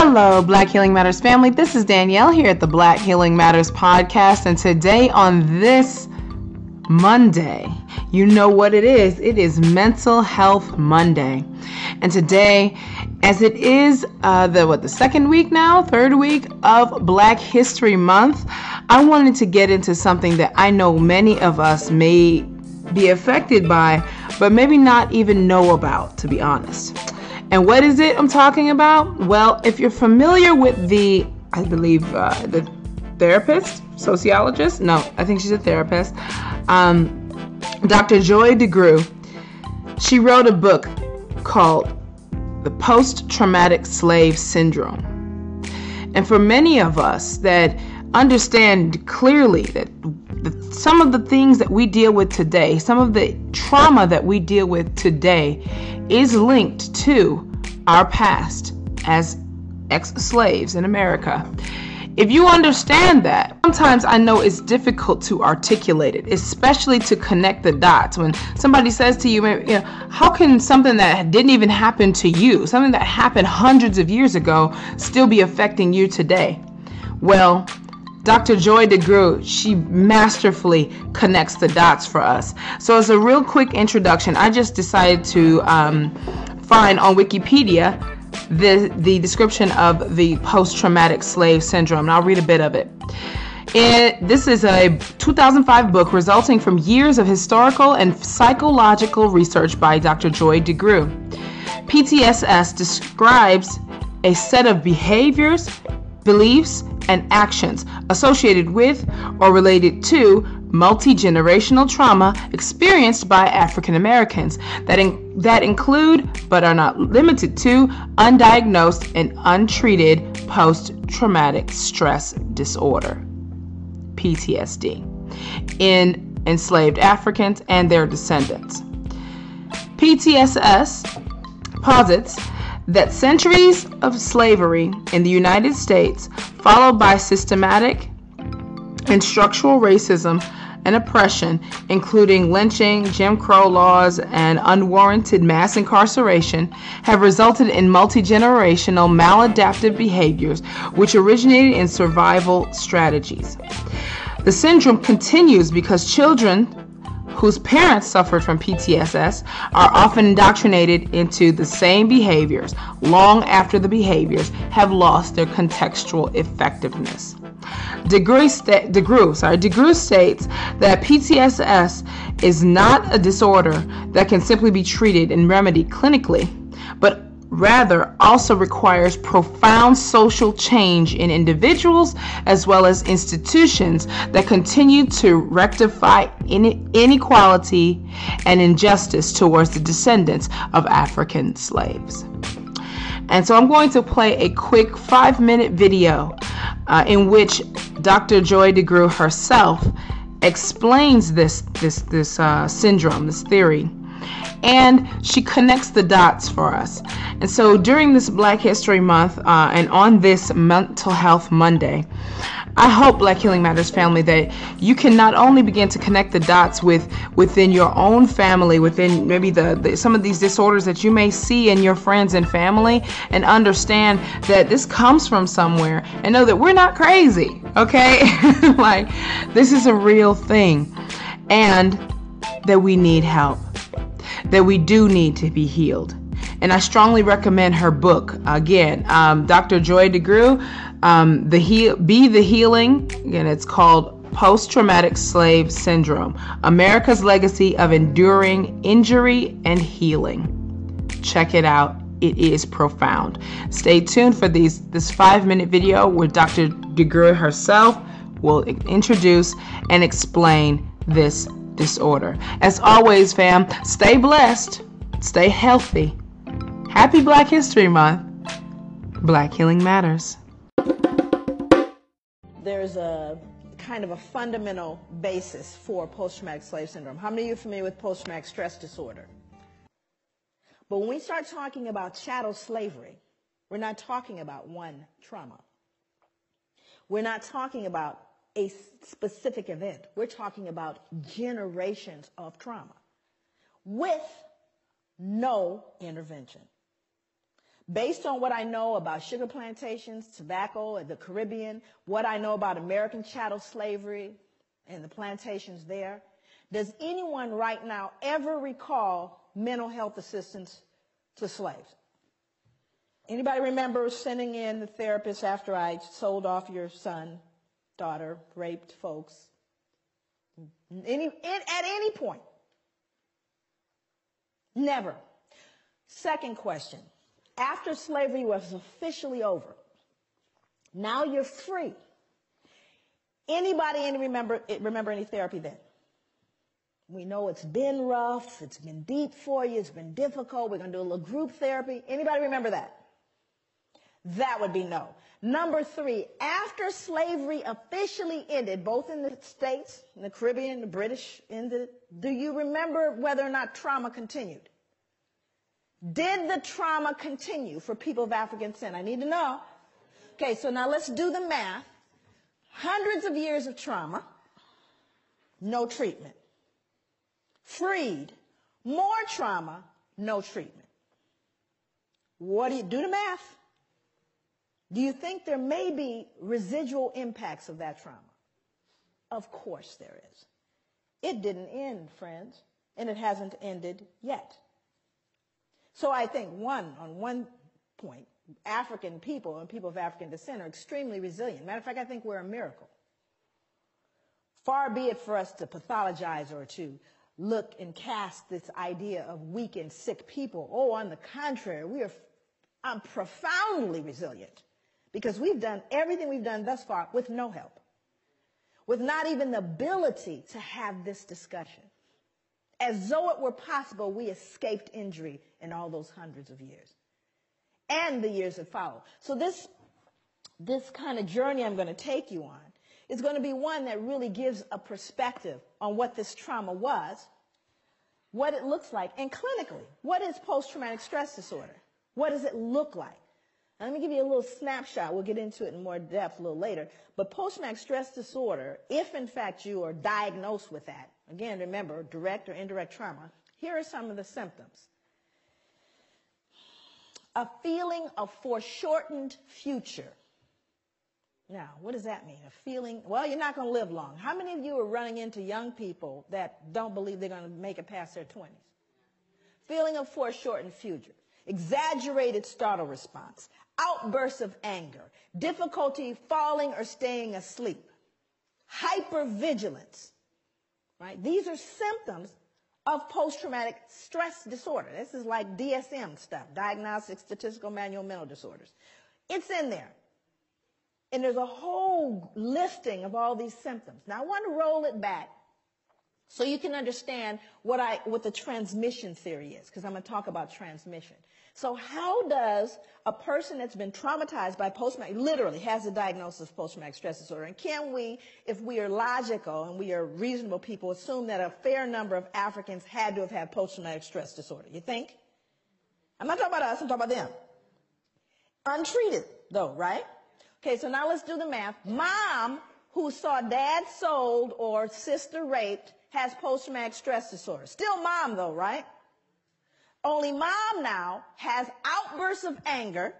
Hello, Black Healing Matters family. This is Danielle here at the Black Healing Matters podcast. And today, on this Monday, you know what it is. It is Mental Health Monday. And today, as it is uh, the what the second week now, third week of Black History Month, I wanted to get into something that I know many of us may be affected by, but maybe not even know about, to be honest. And what is it I'm talking about? Well, if you're familiar with the, I believe, uh, the therapist, sociologist, no, I think she's a therapist, um, Dr. Joy DeGruy, she wrote a book called The Post Traumatic Slave Syndrome. And for many of us that understand clearly that the, some of the things that we deal with today, some of the trauma that we deal with today, is linked to our past as ex slaves in America. If you understand that, sometimes I know it's difficult to articulate it, especially to connect the dots. When somebody says to you, you know, how can something that didn't even happen to you, something that happened hundreds of years ago, still be affecting you today? Well, Dr. Joy DeGruy, she masterfully connects the dots for us. So, as a real quick introduction, I just decided to um, find on Wikipedia the, the description of the post traumatic slave syndrome. And I'll read a bit of it. It, this is a 2005 book resulting from years of historical and psychological research by Dr. Joy DeGruy. PTSS describes a set of behaviors, beliefs, and actions associated with or related to multi generational trauma experienced by African Americans that, in, that include, but are not limited to, undiagnosed and untreated post traumatic stress disorder, PTSD, in enslaved Africans and their descendants. PTSS posits that centuries of slavery in the United States, followed by systematic and structural racism and oppression, including lynching, Jim Crow laws, and unwarranted mass incarceration, have resulted in multi generational maladaptive behaviors which originated in survival strategies. The syndrome continues because children whose parents suffered from PTSS are often indoctrinated into the same behaviors long after the behaviors have lost their contextual effectiveness. DeGruy, sta- sorry, DeGruy states that PTSS is not a disorder that can simply be treated and remedied clinically, but rather also requires profound social change in individuals as well as institutions that continue to rectify inequality and injustice towards the descendants of African slaves. And so I'm going to play a quick five minute video uh, in which Dr. Joy DeGruy herself explains this, this, this uh, syndrome, this theory and she connects the dots for us. And so during this Black History Month uh, and on this Mental Health Monday, I hope Black Healing Matters family that you can not only begin to connect the dots with within your own family, within maybe the, the some of these disorders that you may see in your friends and family, and understand that this comes from somewhere, and know that we're not crazy, okay? like this is a real thing, and that we need help that we do need to be healed. And I strongly recommend her book. Again, um, Dr. Joy DeGruy, um, the heal, Be the Healing. Again, it's called Post Traumatic Slave Syndrome America's Legacy of Enduring Injury and Healing. Check it out. It is profound. Stay tuned for these this five minute video where Dr. DeGruy herself will introduce and explain this disorder. As always, fam, stay blessed, stay healthy. Happy Black History Month. Black Healing Matters. There's a kind of a fundamental basis for post-traumatic slave syndrome. How many of you are familiar with post-traumatic stress disorder? But when we start talking about chattel slavery, we're not talking about one trauma. We're not talking about a specific event. We're talking about generations of trauma with no intervention. Based on what I know about sugar plantations, tobacco, and the Caribbean, what I know about American chattel slavery and the plantations there, does anyone right now ever recall mental health assistance to slaves? Anybody remember sending in the therapist after I sold off your son, daughter, raped folks? Any, at any point? Never. Second question. After slavery was officially over, now you're free. Anybody any remember, remember any therapy then? We know it's been rough, it's been deep for you, it's been difficult. We're to do a little group therapy. Anybody remember that? That would be no. Number three, after slavery officially ended, both in the States, in the Caribbean, the British ended, do you remember whether or not trauma continued? Did the trauma continue for people of African descent? I need to know. Okay, so now let's do the math. Hundreds of years of trauma, no treatment. Freed, more trauma, no treatment. What do you do the math? Do you think there may be residual impacts of that trauma? Of course there is. It didn't end, friends, and it hasn't ended yet. So I think one, on one point, African people and people of African descent are extremely resilient. Matter of fact, I think we're a miracle. Far be it for us to pathologize or to look and cast this idea of weak and sick people. Oh, on the contrary, we are I'm profoundly resilient because we've done everything we've done thus far with no help, with not even the ability to have this discussion. As though it were possible, we escaped injury in all those hundreds of years and the years that follow. So this, this kind of journey I'm going to take you on is going to be one that really gives a perspective on what this trauma was, what it looks like, and clinically, what is post-traumatic stress disorder? What does it look like? Let me give you a little snapshot. We'll get into it in more depth a little later. But post-traumatic stress disorder, if in fact you are diagnosed with that, again, remember, direct or indirect trauma, here are some of the symptoms. A feeling of foreshortened future. Now, what does that mean? A feeling, well, you're not going to live long. How many of you are running into young people that don't believe they're going to make it past their 20s? Feeling of foreshortened future exaggerated startle response, outbursts of anger, difficulty falling or staying asleep, hypervigilance, right? These are symptoms of post-traumatic stress disorder. This is like DSM stuff, Diagnostic Statistical Manual Mental Disorders. It's in there. And there's a whole listing of all these symptoms. Now I want to roll it back so you can understand what I what the transmission theory is, because I'm going to talk about transmission. So how does a person that's been traumatized by post-traumatic, literally has a diagnosis of post-traumatic stress disorder, and can we, if we are logical and we are reasonable people, assume that a fair number of Africans had to have had post-traumatic stress disorder? You think? I'm not talking about us, I'm talking about them. Untreated, though, right? Okay, so now let's do the math. Mom, who saw dad sold or sister raped, has post-traumatic stress disorder. Still mom, though, right? Only mom now has outbursts of anger,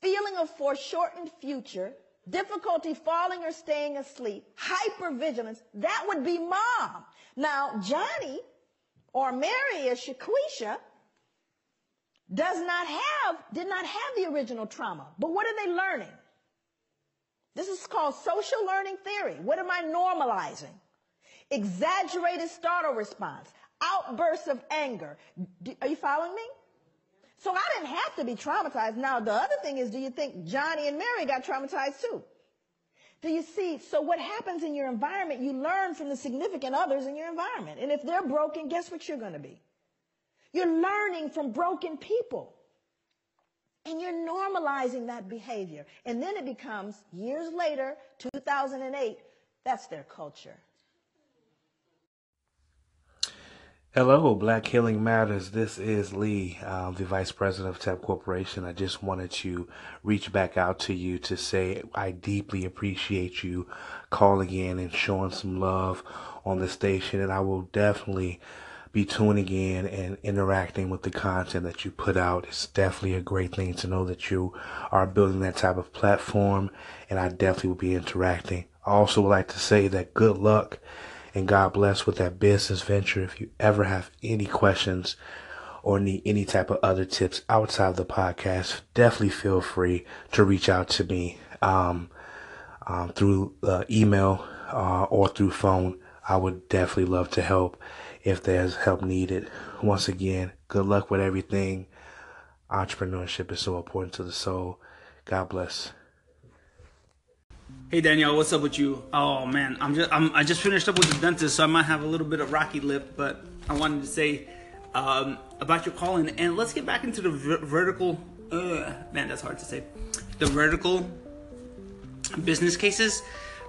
feeling of foreshortened future, difficulty falling or staying asleep, hypervigilance. That would be mom. Now, Johnny or Mary or Shaquisha does not have, did not have the original trauma. But what are they learning? This is called social learning theory. What am I normalizing? Exaggerated startle response outbursts of anger. Are you following me? So I didn't have to be traumatized. Now, the other thing is, do you think Johnny and Mary got traumatized too? Do you see? So what happens in your environment, you learn from the significant others in your environment. And if they're broken, guess what you're going to be? You're learning from broken people. And you're normalizing that behavior. And then it becomes, years later, 2008, that's their culture. Hello, Black Healing Matters. This is Lee, uh, the Vice President of TEP Corporation. I just wanted to reach back out to you to say I deeply appreciate you calling in and showing some love on the station, and I will definitely be tuning in and interacting with the content that you put out. It's definitely a great thing to know that you are building that type of platform, and I definitely will be interacting. I also would like to say that good luck and God bless with that business venture. If you ever have any questions or need any type of other tips outside of the podcast, definitely feel free to reach out to me um, um, through uh, email uh, or through phone. I would definitely love to help if there's help needed. Once again, good luck with everything. Entrepreneurship is so important to the soul. God bless. Hey Danielle, what's up with you? Oh man, I'm just I'm, i just finished up with the dentist, so I might have a little bit of rocky lip, but I wanted to say um, about your calling, and let's get back into the ver- vertical. Uh, man, that's hard to say. The vertical business cases.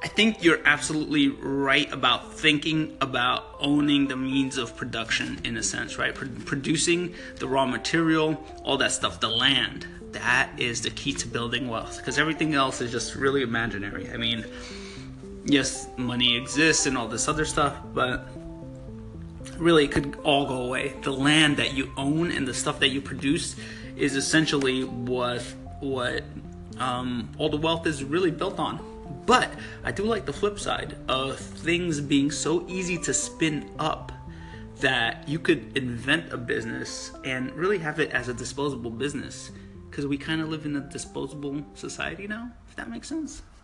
I think you're absolutely right about thinking about owning the means of production in a sense, right? Pro- producing the raw material, all that stuff, the land. That is the key to building wealth because everything else is just really imaginary. I mean, yes, money exists and all this other stuff, but really it could all go away. The land that you own and the stuff that you produce is essentially what what um, all the wealth is really built on. But I do like the flip side of things being so easy to spin up that you could invent a business and really have it as a disposable business because we kind of live in a disposable society now, if that makes sense.